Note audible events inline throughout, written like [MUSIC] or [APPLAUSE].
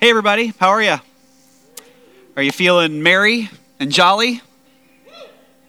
Hey, everybody, how are you? Are you feeling merry and jolly?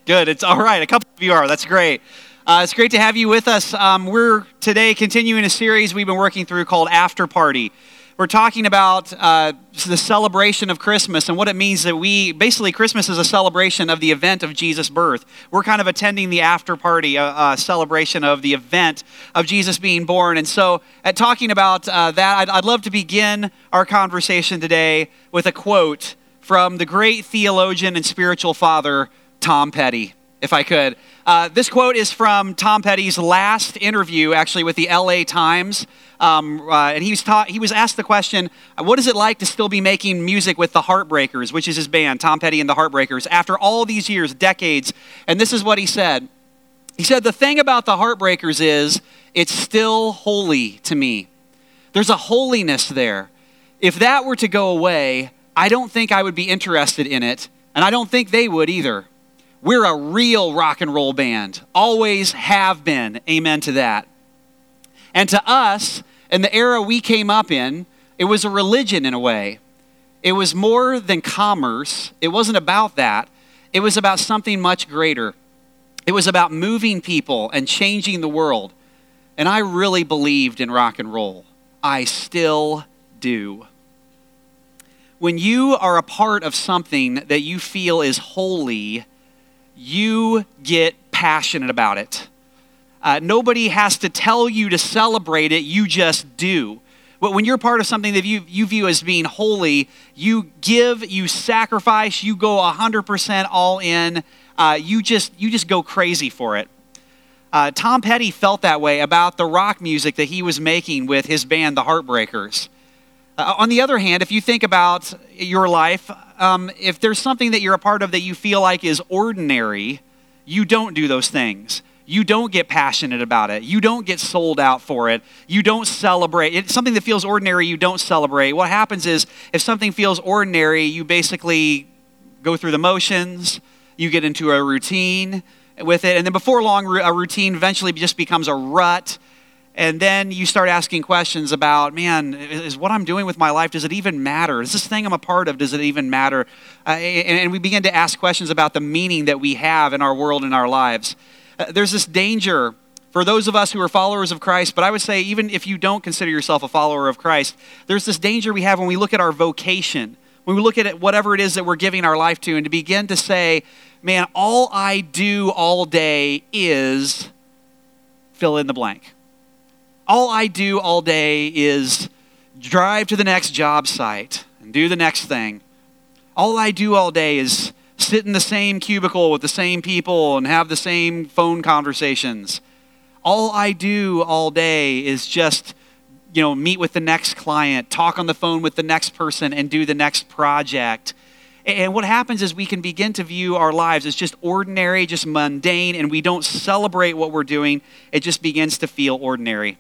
Good, it's all right. A couple of you are. That's great. Uh, it's great to have you with us. Um, we're today continuing a series we've been working through called After Party. We're talking about uh, the celebration of Christmas and what it means that we basically, Christmas is a celebration of the event of Jesus' birth. We're kind of attending the after party, a, a celebration of the event of Jesus being born. And so, at talking about uh, that, I'd, I'd love to begin our conversation today with a quote from the great theologian and spiritual father, Tom Petty, if I could. Uh, this quote is from Tom Petty's last interview, actually, with the LA Times. Um, uh, and he was, taught, he was asked the question, What is it like to still be making music with the Heartbreakers, which is his band, Tom Petty and the Heartbreakers, after all these years, decades? And this is what he said He said, The thing about the Heartbreakers is it's still holy to me. There's a holiness there. If that were to go away, I don't think I would be interested in it, and I don't think they would either. We're a real rock and roll band, always have been. Amen to that. And to us, in the era we came up in, it was a religion in a way. It was more than commerce. It wasn't about that. It was about something much greater. It was about moving people and changing the world. And I really believed in rock and roll. I still do. When you are a part of something that you feel is holy, you get passionate about it. Uh, nobody has to tell you to celebrate it, you just do. But when you're part of something that you, you view as being holy, you give, you sacrifice, you go 100% all in. Uh, you, just, you just go crazy for it. Uh, Tom Petty felt that way about the rock music that he was making with his band, the Heartbreakers. Uh, on the other hand, if you think about your life, um, if there's something that you're a part of that you feel like is ordinary, you don't do those things you don't get passionate about it. You don't get sold out for it. You don't celebrate. It's something that feels ordinary, you don't celebrate. What happens is if something feels ordinary, you basically go through the motions, you get into a routine with it, and then before long, a routine eventually just becomes a rut. And then you start asking questions about, man, is what I'm doing with my life, does it even matter? Is this thing I'm a part of, does it even matter? Uh, and, and we begin to ask questions about the meaning that we have in our world and our lives. Uh, there's this danger for those of us who are followers of Christ, but I would say, even if you don't consider yourself a follower of Christ, there's this danger we have when we look at our vocation, when we look at it, whatever it is that we're giving our life to, and to begin to say, man, all I do all day is fill in the blank. All I do all day is drive to the next job site and do the next thing. All I do all day is sit in the same cubicle with the same people and have the same phone conversations. All I do all day is just, you know, meet with the next client, talk on the phone with the next person, and do the next project. And what happens is we can begin to view our lives as just ordinary, just mundane, and we don't celebrate what we're doing. It just begins to feel ordinary.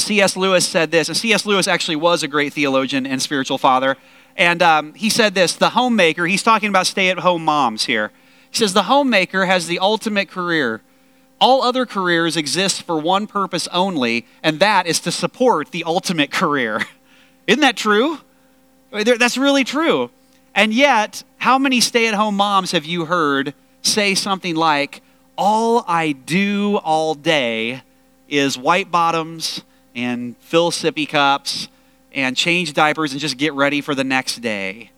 C.S. Lewis said this, and C.S. Lewis actually was a great theologian and spiritual father. And um, he said this the homemaker, he's talking about stay at home moms here. He says, The homemaker has the ultimate career. All other careers exist for one purpose only, and that is to support the ultimate career. [LAUGHS] Isn't that true? That's really true. And yet, how many stay at home moms have you heard say something like, All I do all day is white bottoms and fill sippy cups and change diapers and just get ready for the next day.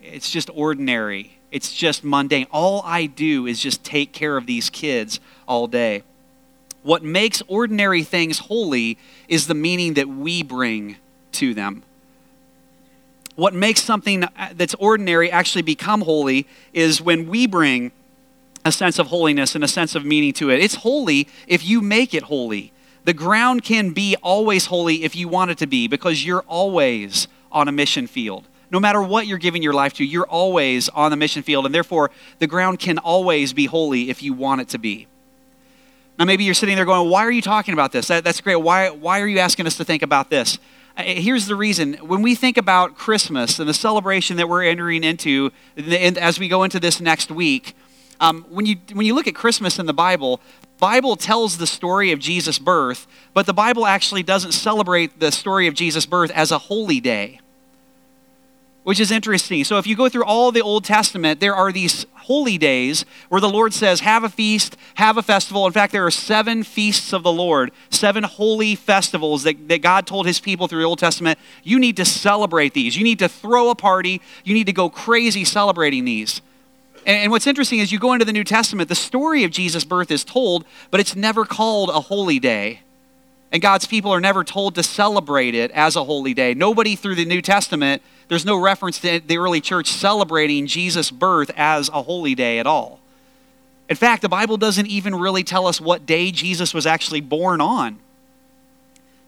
It's just ordinary. It's just mundane. All I do is just take care of these kids all day. What makes ordinary things holy is the meaning that we bring to them. What makes something that's ordinary actually become holy is when we bring a sense of holiness and a sense of meaning to it. It's holy if you make it holy. The ground can be always holy if you want it to be because you're always on a mission field. No matter what you're giving your life to, you're always on the mission field, and therefore the ground can always be holy if you want it to be. Now, maybe you're sitting there going, Why are you talking about this? That, that's great. Why, why are you asking us to think about this? Uh, here's the reason. When we think about Christmas and the celebration that we're entering into as we go into this next week, um, when, you, when you look at Christmas in the Bible, Bible tells the story of Jesus' birth, but the Bible actually doesn't celebrate the story of Jesus' birth as a holy day which is interesting. So if you go through all the Old Testament, there are these holy days where the Lord says, have a feast, have a festival. In fact, there are seven feasts of the Lord, seven holy festivals that, that God told his people through the Old Testament. You need to celebrate these. You need to throw a party. You need to go crazy celebrating these. And, what's interesting is you go into the New Testament, the story of Jesus' birth is told, but it's never called a holy day. And God's people are never told to celebrate it as a holy day. Nobody through the New Testament, there's no reference to the early church celebrating Jesus' birth as a holy day at all. In fact, the Bible doesn't even really tell us what day Jesus was actually born on.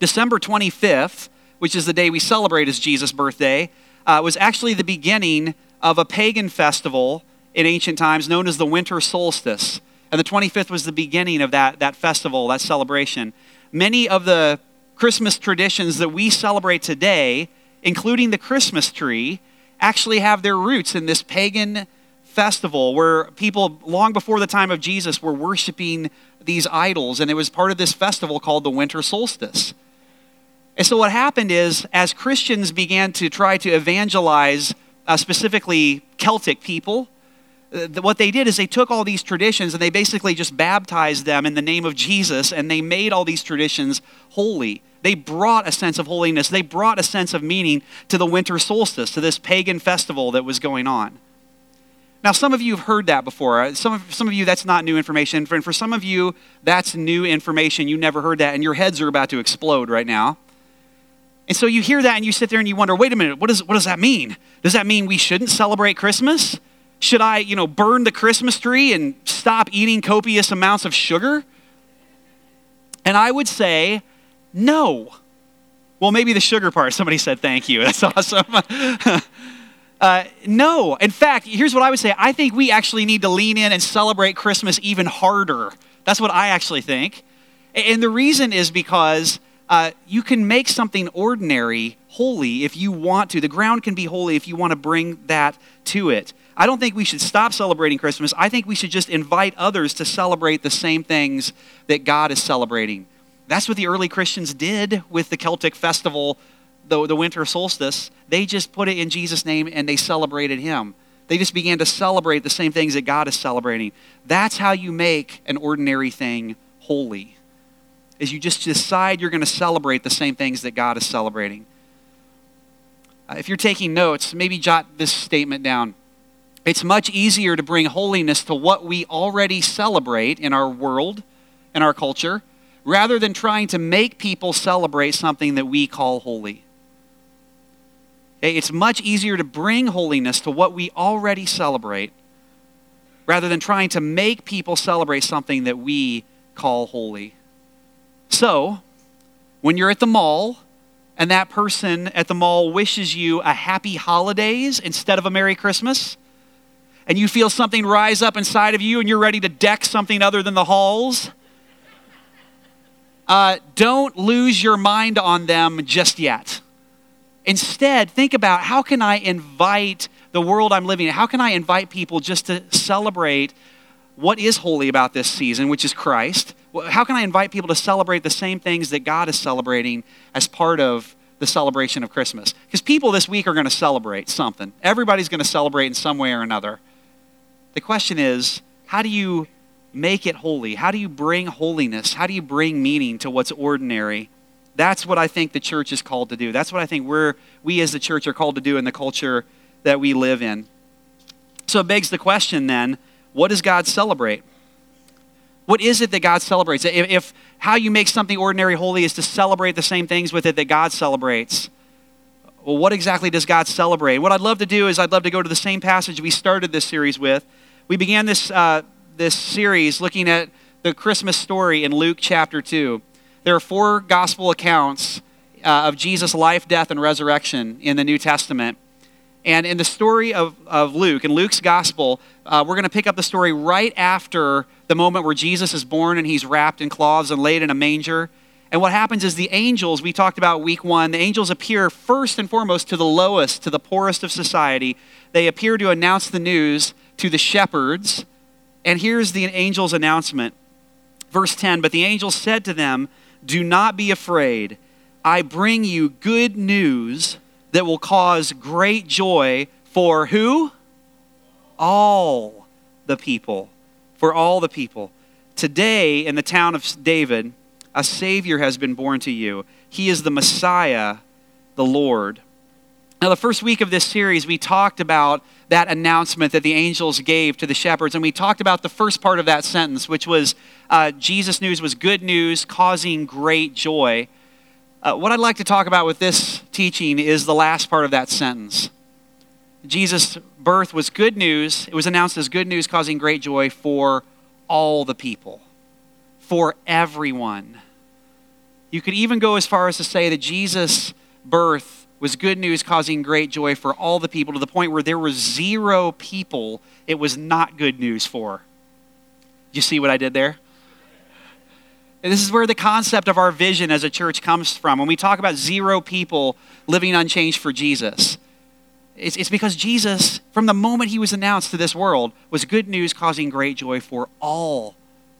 December 25th, which is the day we celebrate as Jesus' birthday, uh, was actually the beginning of a pagan festival in ancient times known as the winter solstice. And the 25th was the beginning of that, that festival, that celebration many of the Christmas traditions that we celebrate today, including the Christmas tree, actually have their roots in this pagan festival where people, long before the time of Jesus, were worshiping these idols. And it was part of this festival called the winter solstice. And so, what happened is, as Christians began to try to evangelize uh, specifically Celtic people, what they did is they took all these traditions and they basically just baptized them in the name of Jesus and they made all these traditions holy. They brought a sense of holiness, they brought a sense of meaning to the winter solstice, to this pagan festival that was going on. Now, some of you have heard that before. Uh, some of, some of you, that's not new information. And for some of you, that's new information. You never heard that, and your heads are about to explode right now. And so you hear that and you sit there and you wonder wait a minute, what, is, what does that mean? Does that mean we shouldn't celebrate Christmas? Should I, you know, burn the Christmas tree and stop eating copious amounts of sugar? And I would say, no. Well, maybe the sugar part. Somebody said thank you. [LAUGHS] That's awesome. [LAUGHS] uh, no. In fact, here's what I would say I think we actually need to lean in and celebrate Christmas even harder. That's what I actually think. And the reason is because uh, you can make something ordinary holy if you want to. The ground can be holy if you want to bring that to it. I don't think we should stop celebrating Christmas. I think we should just invite others to celebrate the same things that God is celebrating. That's what the early Christians did with the Celtic festival, the, the winter solstice. They just put it in Jesus' name and they celebrated Him. They just began to celebrate the same things that God is celebrating. That's how you make an ordinary thing holy. Is you just decide you're going to celebrate the same things that God is celebrating. Uh, if you're taking notes, maybe jot this statement down. It's much easier to bring holiness to what we already celebrate in our world, in our culture, rather than trying to make people celebrate something that we call holy. It's much easier to bring holiness to what we already celebrate rather than trying to make people celebrate something that we call holy. So, when you're at the mall and that person at the mall wishes you a happy holidays instead of a Merry Christmas, and you feel something rise up inside of you and you're ready to deck something other than the halls, uh, don't lose your mind on them just yet. Instead, think about how can I invite the world I'm living in? How can I invite people just to celebrate what is holy about this season, which is Christ? How can I invite people to celebrate the same things that God is celebrating as part of the celebration of Christmas? Because people this week are going to celebrate something. Everybody's going to celebrate in some way or another. The question is how do you make it holy? How do you bring holiness? How do you bring meaning to what's ordinary? That's what I think the church is called to do. That's what I think we're, we as the church are called to do in the culture that we live in. So it begs the question then what does God celebrate? What is it that God celebrates? If, if, how you make something ordinary holy is to celebrate the same things with it that God celebrates, well, what exactly does God celebrate? What I'd love to do is I'd love to go to the same passage we started this series with we began this, uh, this series looking at the Christmas story in Luke chapter 2. There are four gospel accounts uh, of Jesus' life, death, and resurrection in the New Testament. And in the story of, of Luke, in Luke's gospel, uh, we're going to pick up the story right after the moment where Jesus is born and he's wrapped in cloths and laid in a manger. And what happens is the angels, we talked about week one, the angels appear first and foremost to the lowest, to the poorest of society. They appear to announce the news to the shepherds. And here's the angel's announcement Verse 10 But the angel said to them, Do not be afraid. I bring you good news that will cause great joy for who? All the people. For all the people. Today, in the town of David, a Savior has been born to you. He is the Messiah, the Lord. Now, the first week of this series, we talked about that announcement that the angels gave to the shepherds, and we talked about the first part of that sentence, which was uh, Jesus' news was good news, causing great joy. Uh, what I'd like to talk about with this teaching is the last part of that sentence. Jesus' birth was good news. It was announced as good news, causing great joy for all the people, for everyone. You could even go as far as to say that Jesus' birth was good news causing great joy for all the people to the point where there were zero people it was not good news for. You see what I did there? And this is where the concept of our vision as a church comes from. When we talk about zero people living unchanged for Jesus, it's, it's because Jesus, from the moment he was announced to this world, was good news causing great joy for all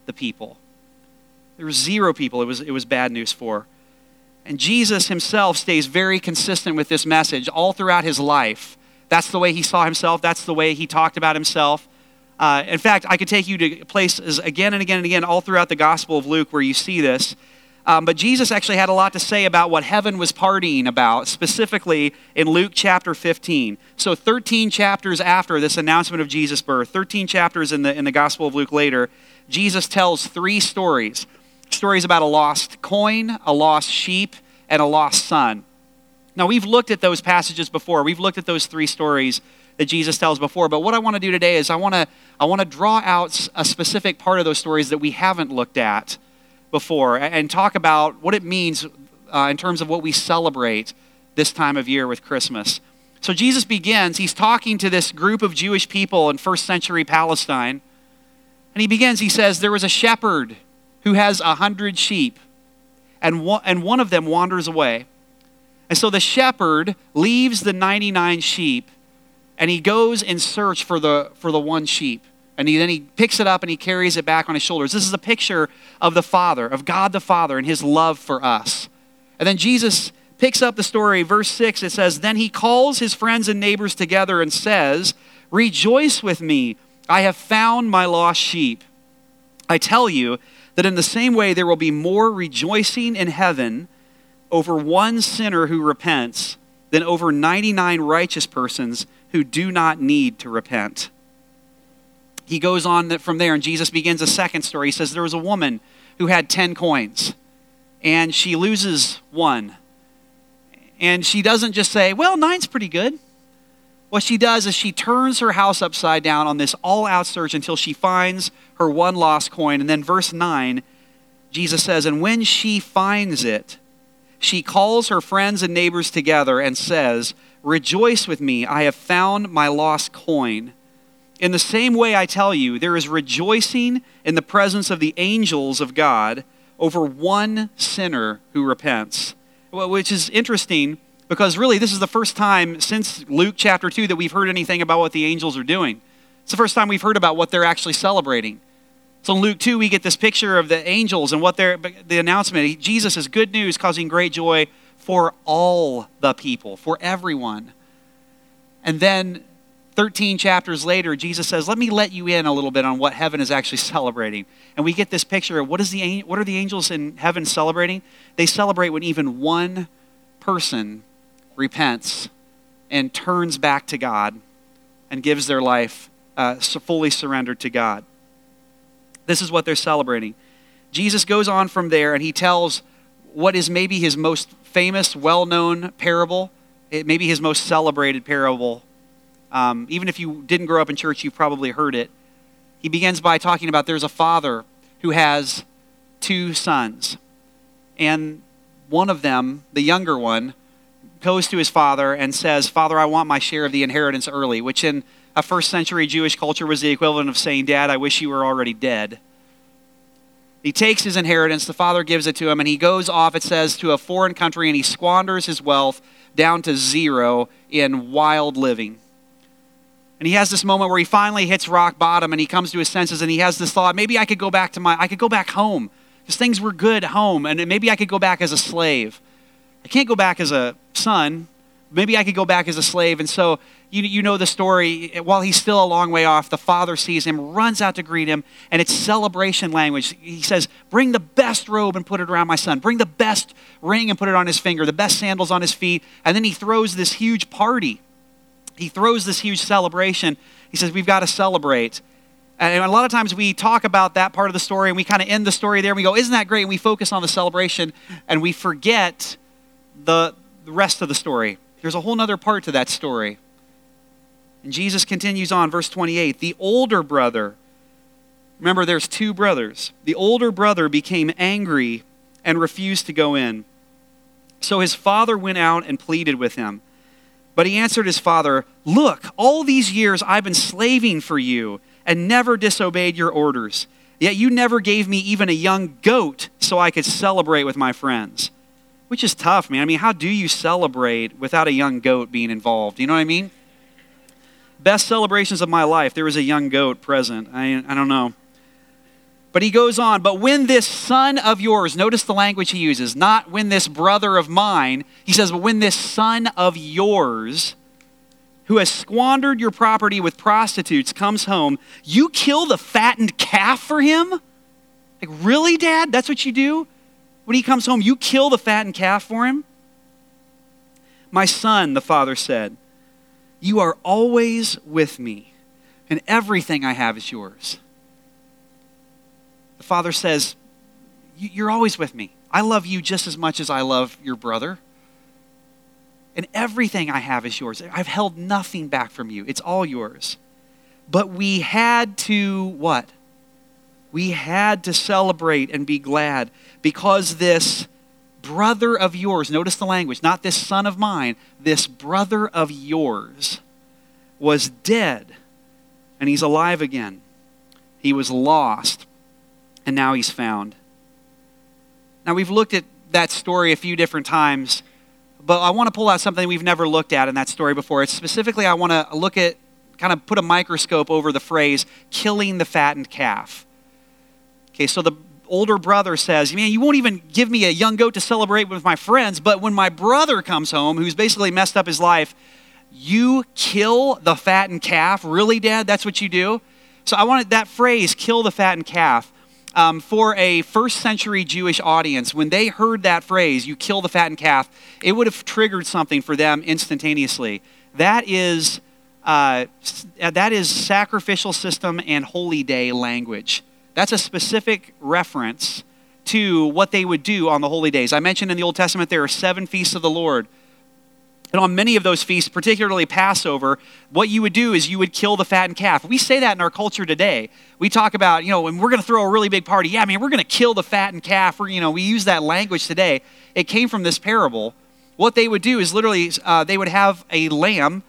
the people. There were zero people it was, it was bad news for. And Jesus himself stays very consistent with this message all throughout his life. That's the way he saw himself, that's the way he talked about himself. Uh, in fact, I could take you to places again and again and again all throughout the Gospel of Luke where you see this. Um, but Jesus actually had a lot to say about what heaven was partying about, specifically in Luke chapter 15. So, 13 chapters after this announcement of Jesus' birth, 13 chapters in the, in the Gospel of Luke later, Jesus tells three stories stories about a lost coin, a lost sheep, and a lost son. Now, we've looked at those passages before. We've looked at those three stories that Jesus tells before. But what I want to do today is I want to I want to draw out a specific part of those stories that we haven't looked at before and talk about what it means uh, in terms of what we celebrate this time of year with Christmas. So Jesus begins, he's talking to this group of Jewish people in first century Palestine. And he begins, he says, There was a shepherd who has a hundred sheep, and one, and one of them wanders away. And so the shepherd leaves the 99 sheep and he goes in search for the, for the one sheep. And he, then he picks it up and he carries it back on his shoulders. This is a picture of the Father, of God the Father, and his love for us. And then Jesus picks up the story. Verse 6, it says, Then he calls his friends and neighbors together and says, Rejoice with me, I have found my lost sheep. I tell you that in the same way there will be more rejoicing in heaven over one sinner who repents than over 99 righteous persons who do not need to repent. He goes on from there, and Jesus begins a second story. He says, There was a woman who had 10 coins, and she loses one. And she doesn't just say, Well, nine's pretty good. What she does is she turns her house upside down on this all out search until she finds her one lost coin. And then, verse 9, Jesus says, And when she finds it, she calls her friends and neighbors together and says, Rejoice with me, I have found my lost coin. In the same way, I tell you, there is rejoicing in the presence of the angels of God over one sinner who repents. Which is interesting because really, this is the first time since Luke chapter 2 that we've heard anything about what the angels are doing. It's the first time we've heard about what they're actually celebrating. So in Luke 2, we get this picture of the angels and what they're, the announcement. Jesus is good news, causing great joy for all the people, for everyone. And then 13 chapters later, Jesus says, Let me let you in a little bit on what heaven is actually [LAUGHS] celebrating. And we get this picture of what, is the, what are the angels in heaven celebrating? They celebrate when even one person repents and turns back to God and gives their life uh, fully surrendered to God. This is what they're celebrating. Jesus goes on from there and he tells what is maybe his most famous, well known parable, it may be his most celebrated parable. Um, even if you didn't grow up in church, you've probably heard it. He begins by talking about there's a father who has two sons. And one of them, the younger one, goes to his father and says, Father, I want my share of the inheritance early, which in a first century Jewish culture was the equivalent of saying, Dad, I wish you were already dead. He takes his inheritance, the father gives it to him, and he goes off, it says, to a foreign country and he squanders his wealth down to zero in wild living. And he has this moment where he finally hits rock bottom and he comes to his senses and he has this thought maybe I could go back to my, I could go back home because things were good home and maybe I could go back as a slave. I can't go back as a son. Maybe I could go back as a slave. And so you, you know the story. While he's still a long way off, the father sees him, runs out to greet him, and it's celebration language. He says, Bring the best robe and put it around my son. Bring the best ring and put it on his finger, the best sandals on his feet. And then he throws this huge party. He throws this huge celebration. He says, We've got to celebrate. And a lot of times we talk about that part of the story and we kind of end the story there and we go, Isn't that great? And we focus on the celebration and we forget the, the rest of the story. There's a whole other part to that story. And Jesus continues on, verse 28 The older brother, remember there's two brothers, the older brother became angry and refused to go in. So his father went out and pleaded with him. But he answered his father, Look, all these years I've been slaving for you and never disobeyed your orders. Yet you never gave me even a young goat so I could celebrate with my friends. Which is tough, man. I mean, how do you celebrate without a young goat being involved? You know what I mean? best celebrations of my life, there was a young goat present. I, I don't know. But he goes on, but when this son of yours, notice the language he uses, not when this brother of mine, he says, but when this son of yours, who has squandered your property with prostitutes, comes home, you kill the fattened calf for him? Like, really, Dad? That's what you do? When he comes home, you kill the fattened calf for him? My son, the father said, you are always with me, and everything I have is yours. The father says, You're always with me. I love you just as much as I love your brother. And everything I have is yours. I've held nothing back from you. It's all yours. But we had to what? We had to celebrate and be glad because this brother of yours, notice the language, not this son of mine, this brother of yours was dead and he's alive again. He was lost and now he's found. Now, we've looked at that story a few different times, but I want to pull out something we've never looked at in that story before. It's specifically, I want to look at, kind of put a microscope over the phrase, killing the fattened calf. Okay, so the older brother says, Man, you won't even give me a young goat to celebrate with my friends, but when my brother comes home, who's basically messed up his life, you kill the fattened calf? Really, Dad? That's what you do? So I wanted that phrase, kill the fattened calf. Um, for a first century Jewish audience, when they heard that phrase, you kill the fattened calf, it would have triggered something for them instantaneously. That is, uh, that is sacrificial system and holy day language. That's a specific reference to what they would do on the holy days. I mentioned in the Old Testament there are seven feasts of the Lord. And on many of those feasts, particularly Passover, what you would do is you would kill the fattened calf. We say that in our culture today. We talk about, you know, when we're going to throw a really big party, yeah, I mean, we're going to kill the fattened calf. We're, you know, we use that language today. It came from this parable. What they would do is literally uh, they would have a lamb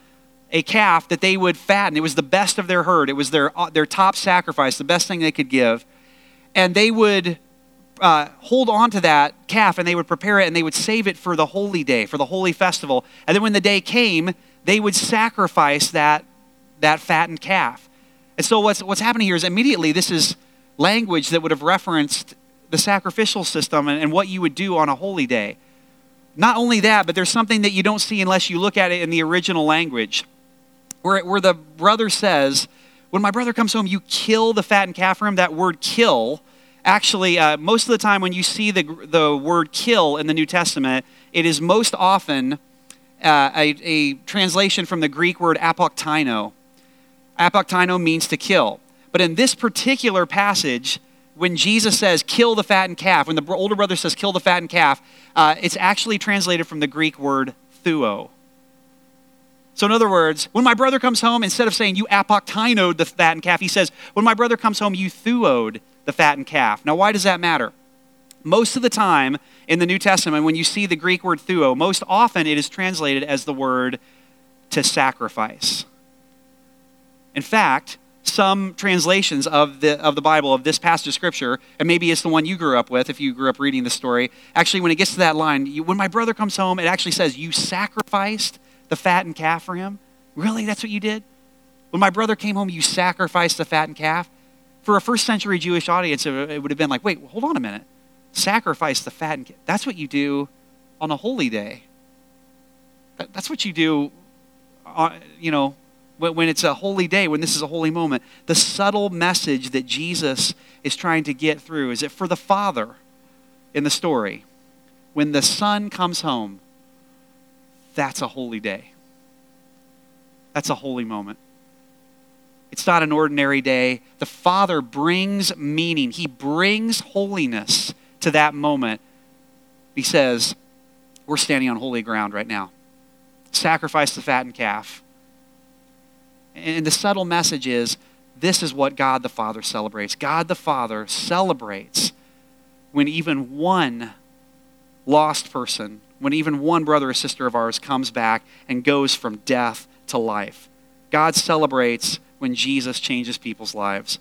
a calf that they would fatten. It was the best of their herd. It was their, uh, their top sacrifice, the best thing they could give. And they would uh, hold on to that calf and they would prepare it and they would save it for the holy day, for the holy festival. And then when the day came, they would sacrifice that, that fattened calf. And so what's, what's happening here is immediately this is language that would have referenced the sacrificial system and, and what you would do on a holy day. Not only that, but there's something that you don't see unless you look at it in the original language where, where the brother says, When my brother comes home, you kill the fattened calf for him. That word kill, actually, uh, most of the time when you see the, the word kill in the New Testament, it is most often uh, a, a translation from the Greek word apoktino. Apoktino means to kill. But in this particular passage, when Jesus says, kill the fattened calf, when the older brother says, kill the fattened calf, uh, it's actually translated from the Greek word thuo. So, in other words, when my brother comes home, instead of saying you apoktinoed the fattened calf, he says, when my brother comes home, you thuoed the fattened calf. Now, why does that matter? Most of the time in the New Testament, when you see the Greek word thuo, most often it is translated as the word to sacrifice. In fact, some translations of the, of the Bible, of this passage of Scripture, and maybe it's the one you grew up with if you grew up reading the story, actually, when it gets to that line, you, when my brother comes home, it actually says, You sacrificed the fattened calf for him? Really? That's what you did? When my brother came home, you sacrificed the fattened calf. For a first century Jewish audience, it would have been like, wait, hold on a minute. Sacrifice the fattened calf. That's what you do on a holy day. That's what you do, uh, you know, when it's a holy day, when this is a holy moment. The subtle message that Jesus is trying to get through is that for the Father in the story, when the Son comes home, that's a holy day. That's a holy moment. It's not an ordinary day. The Father brings meaning, He brings holiness to that moment. He says, We're standing on holy ground right now. Sacrifice the fattened calf. And the subtle message is this is what God the Father celebrates. God the Father celebrates when even one lost person, when even one brother or sister of ours comes back and goes from death to life. God celebrates when Jesus changes people's lives.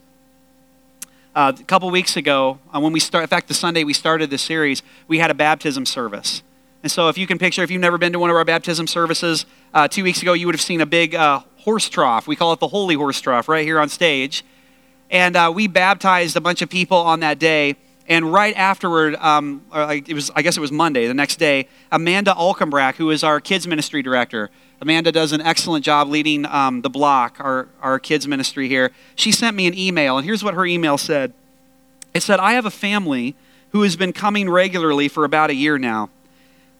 Uh, a couple weeks ago, uh, when we start, in fact, the Sunday we started this series, we had a baptism service. And so, if you can picture, if you've never been to one of our baptism services, uh, two weeks ago you would have seen a big uh, horse trough. We call it the Holy Horse Trough right here on stage. And uh, we baptized a bunch of people on that day. And right afterward, um, it was, I guess it was Monday, the next day, Amanda Alkenbrack, who is our kids ministry director, Amanda does an excellent job leading um, the block, our, our kids ministry here. She sent me an email, and here's what her email said It said, I have a family who has been coming regularly for about a year now.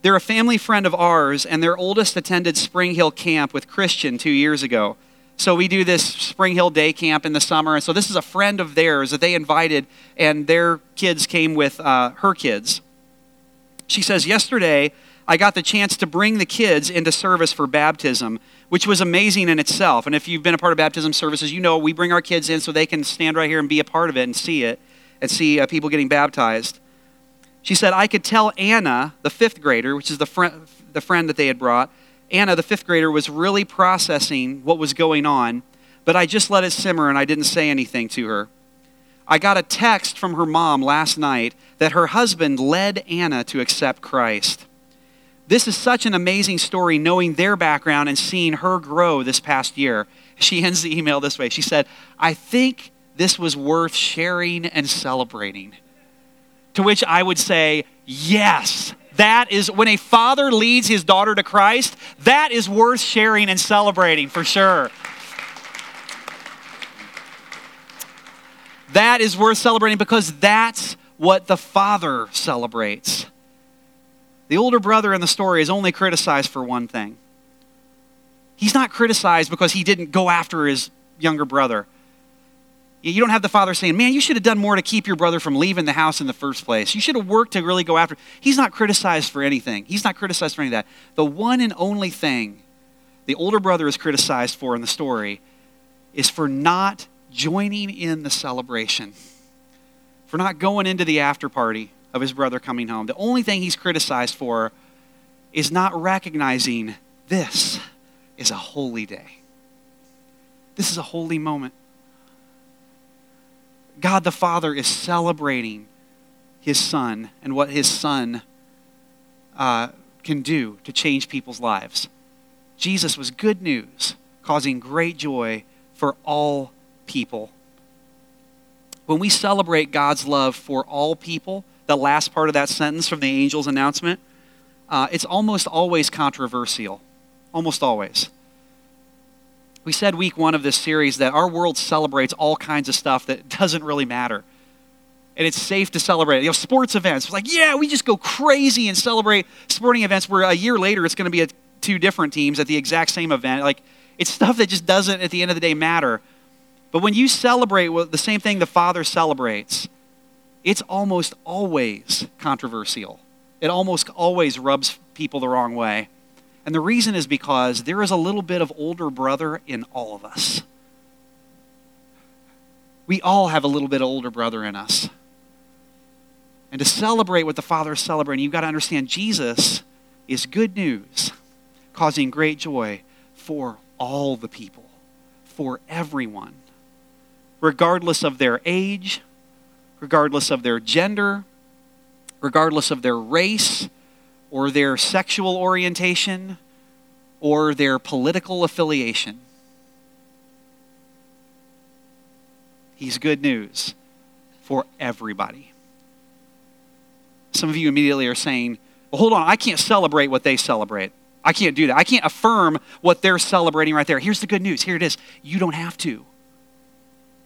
They're a family friend of ours, and their oldest attended Spring Hill Camp with Christian two years ago. So we do this Spring Hill Day Camp in the summer. And so this is a friend of theirs that they invited, and their kids came with uh, her kids. She says, Yesterday, I got the chance to bring the kids into service for baptism, which was amazing in itself. And if you've been a part of baptism services, you know we bring our kids in so they can stand right here and be a part of it and see it and see uh, people getting baptized. She said, I could tell Anna, the fifth grader, which is the, friend, the friend that they had brought, Anna, the fifth grader, was really processing what was going on, but I just let it simmer and I didn't say anything to her. I got a text from her mom last night that her husband led Anna to accept Christ. This is such an amazing story, knowing their background and seeing her grow this past year. She ends the email this way She said, I think this was worth sharing and celebrating. To which I would say, yes, that is when a father leads his daughter to Christ, that is worth sharing and celebrating for sure. That is worth celebrating because that's what the father celebrates. The older brother in the story is only criticized for one thing. He's not criticized because he didn't go after his younger brother. You don't have the father saying, Man, you should have done more to keep your brother from leaving the house in the first place. You should have worked to really go after. He's not criticized for anything. He's not criticized for any of that. The one and only thing the older brother is criticized for in the story is for not joining in the celebration, for not going into the after party of his brother coming home. The only thing he's criticized for is not recognizing this is a holy day. This is a holy moment. God the Father is celebrating his Son and what his Son uh, can do to change people's lives. Jesus was good news, causing great joy for all people. When we celebrate God's love for all people, the last part of that sentence from the angel's announcement, uh, it's almost always controversial. Almost always. We said week one of this series that our world celebrates all kinds of stuff that doesn't really matter. And it's safe to celebrate. You know, sports events. It's like, yeah, we just go crazy and celebrate sporting events where a year later it's going to be a, two different teams at the exact same event. Like, it's stuff that just doesn't, at the end of the day, matter. But when you celebrate the same thing the Father celebrates, it's almost always controversial. It almost always rubs people the wrong way. And the reason is because there is a little bit of older brother in all of us. We all have a little bit of older brother in us. And to celebrate what the Father is celebrating, you've got to understand Jesus is good news, causing great joy for all the people, for everyone, regardless of their age, regardless of their gender, regardless of their race or their sexual orientation or their political affiliation. He's good news for everybody. Some of you immediately are saying, well, hold on, I can't celebrate what they celebrate. I can't do that. I can't affirm what they're celebrating right there. Here's the good news. Here it is. You don't have to.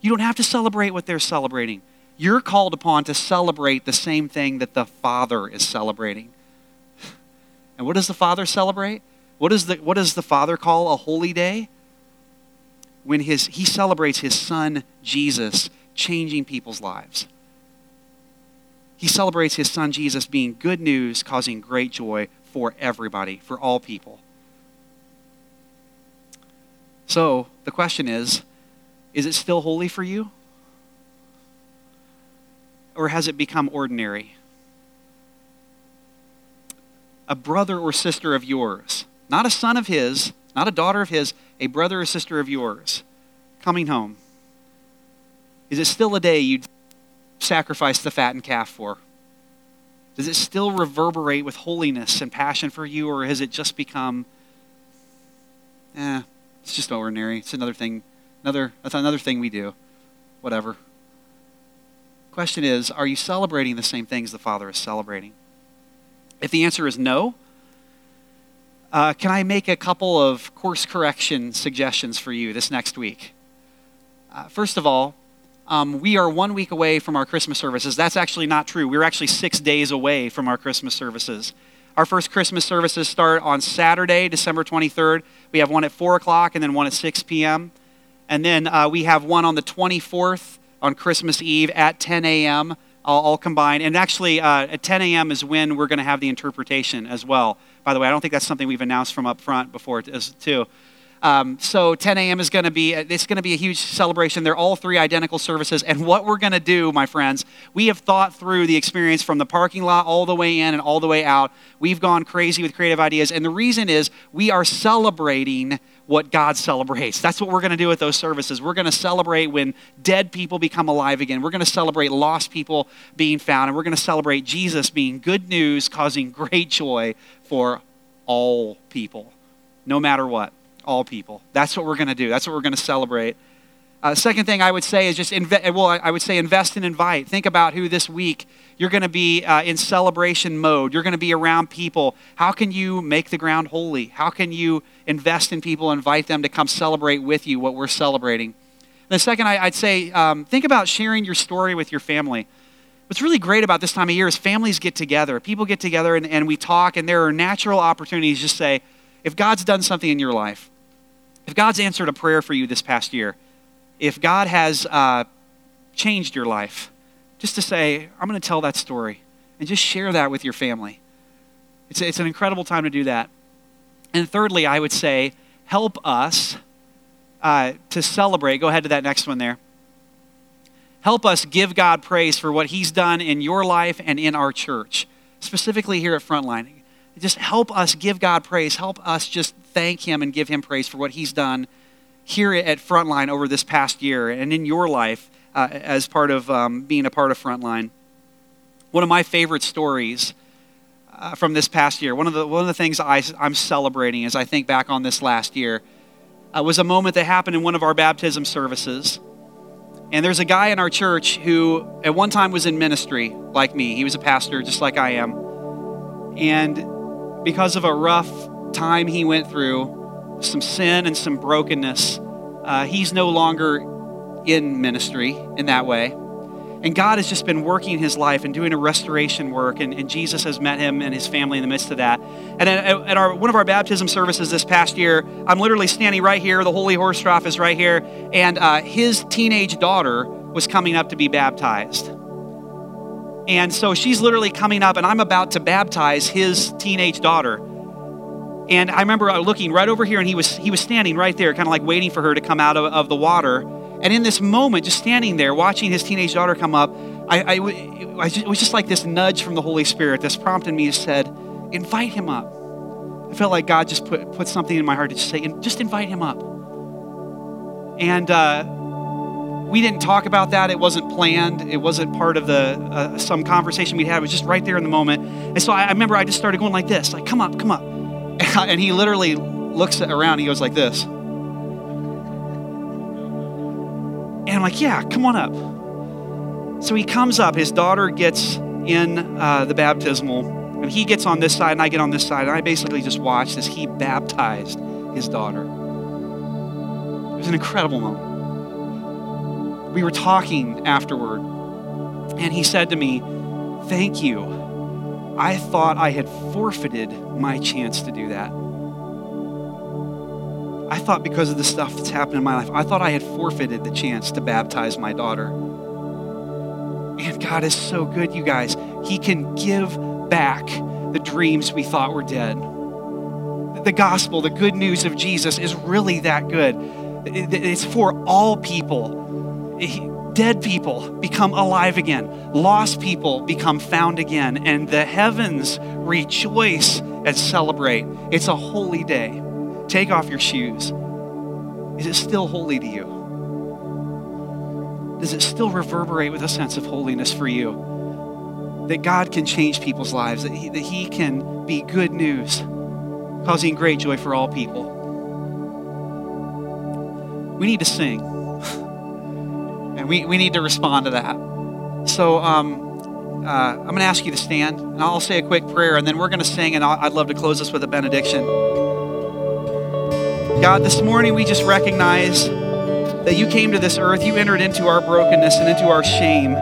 You don't have to celebrate what they're celebrating. You're called upon to celebrate the same thing that the Father is celebrating. And what does the Father celebrate? What, is the, what does the Father call a holy day? When his, he celebrates his Son, Jesus, changing people's lives. He celebrates his Son, Jesus, being good news, causing great joy for everybody, for all people. So the question is is it still holy for you? Or has it become ordinary? A brother or sister of yours, not a son of his, not a daughter of his, a brother or sister of yours, coming home. Is it still a day you'd sacrifice the fattened calf for? Does it still reverberate with holiness and passion for you, or has it just become, eh, it's just ordinary. It's another thing, another, that's another thing we do. Whatever. Question is, are you celebrating the same things the Father is celebrating? If the answer is no, uh, can I make a couple of course correction suggestions for you this next week? Uh, first of all, um, we are one week away from our Christmas services. That's actually not true. We're actually six days away from our Christmas services. Our first Christmas services start on Saturday, December 23rd. We have one at 4 o'clock and then one at 6 p.m. And then uh, we have one on the 24th on Christmas Eve at 10 a.m., all, all combined. And actually, uh, at 10 a.m. is when we're going to have the interpretation as well. By the way, I don't think that's something we've announced from up front before, too. Um, so 10 a.m. is going to be it's going to be a huge celebration. They're all three identical services, and what we're going to do, my friends, we have thought through the experience from the parking lot all the way in and all the way out. We've gone crazy with creative ideas, and the reason is we are celebrating what God celebrates. That's what we're going to do with those services. We're going to celebrate when dead people become alive again. We're going to celebrate lost people being found, and we're going to celebrate Jesus being good news, causing great joy for all people, no matter what all people. That's what we're going to do. That's what we're going to celebrate. Uh, second thing I would say is just inve- well, I would say invest and invite. Think about who this week you're going to be uh, in celebration mode. You're going to be around people. How can you make the ground holy? How can you invest in people, invite them to come celebrate with you what we're celebrating? And the second, I, would say, um, think about sharing your story with your family. What's really great about this time of year is families get together. People get together and, and we talk, and there are natural opportunities to say, if God's done something in your life, if God's answered a prayer for you this past year, if God has uh, changed your life, just to say, I'm going to tell that story and just share that with your family. It's, it's an incredible time to do that. And thirdly, I would say, help us uh, to celebrate. Go ahead to that next one there. Help us give God praise for what He's done in your life and in our church, specifically here at Frontline. Just help us give God praise. Help us just thank Him and give Him praise for what He's done here at Frontline over this past year and in your life uh, as part of um, being a part of Frontline. One of my favorite stories uh, from this past year, one of the, one of the things I, I'm celebrating as I think back on this last year, uh, was a moment that happened in one of our baptism services. And there's a guy in our church who at one time was in ministry like me. He was a pastor just like I am. And because of a rough time he went through, some sin and some brokenness, uh, he's no longer in ministry in that way. And God has just been working his life and doing a restoration work, and, and Jesus has met him and his family in the midst of that. And at, at our, one of our baptism services this past year, I'm literally standing right here. The Holy Horse Trough is right here, and uh, his teenage daughter was coming up to be baptized. And so she's literally coming up, and I'm about to baptize his teenage daughter. And I remember uh, looking right over here, and he was he was standing right there, kind of like waiting for her to come out of, of the water. And in this moment, just standing there, watching his teenage daughter come up, I, I, it was just like this nudge from the Holy Spirit. This prompted me, to said, "Invite him up." I felt like God just put put something in my heart to just say, "Just invite him up." And uh, we didn't talk about that. It wasn't planned. It wasn't part of the uh, some conversation we had. It was just right there in the moment. And so I, I remember I just started going like this, like, "Come up, come up." [LAUGHS] And he literally looks around, he goes like this. And I'm like, yeah, come on up. So he comes up. His daughter gets in uh, the baptismal, and he gets on this side, and I get on this side, and I basically just watched as he baptized his daughter. It was an incredible moment. We were talking afterward, and he said to me, Thank you. I thought I had forfeited my chance to do that. I thought because of the stuff that's happened in my life, I thought I had forfeited the chance to baptize my daughter. And God is so good, you guys. He can give back the dreams we thought were dead. The gospel, the good news of Jesus is really that good. It's for all people. Dead people become alive again. Lost people become found again. And the heavens rejoice and celebrate. It's a holy day. Take off your shoes. Is it still holy to you? Does it still reverberate with a sense of holiness for you? That God can change people's lives, that He, that he can be good news, causing great joy for all people. We need to sing, and we, we need to respond to that. So, um, uh, I'm going to ask you to stand, and I'll say a quick prayer, and then we're going to sing, and i would love to close this with a benediction. God, this morning we just recognize that you came to this earth, you entered into our brokenness and into our shame,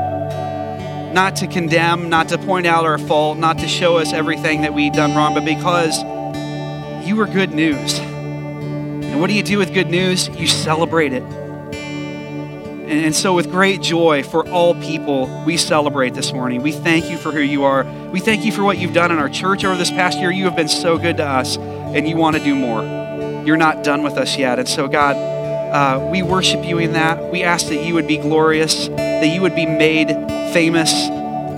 not to condemn, not to point out our fault, not to show us everything that we've done wrong, but because you were good news. And what do you do with good news? You celebrate it. And so, with great joy for all people, we celebrate this morning. We thank you for who you are. We thank you for what you've done in our church over this past year. You have been so good to us, and you want to do more you're not done with us yet. And so, God, uh, we worship you in that. We ask that you would be glorious, that you would be made famous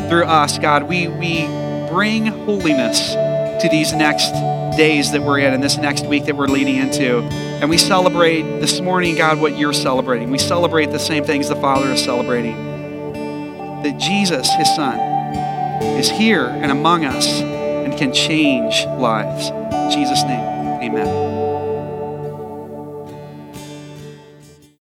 through us, God. We, we bring holiness to these next days that we're in and this next week that we're leading into. And we celebrate this morning, God, what you're celebrating. We celebrate the same things the Father is celebrating. That Jesus, his Son, is here and among us and can change lives. In Jesus' name, amen.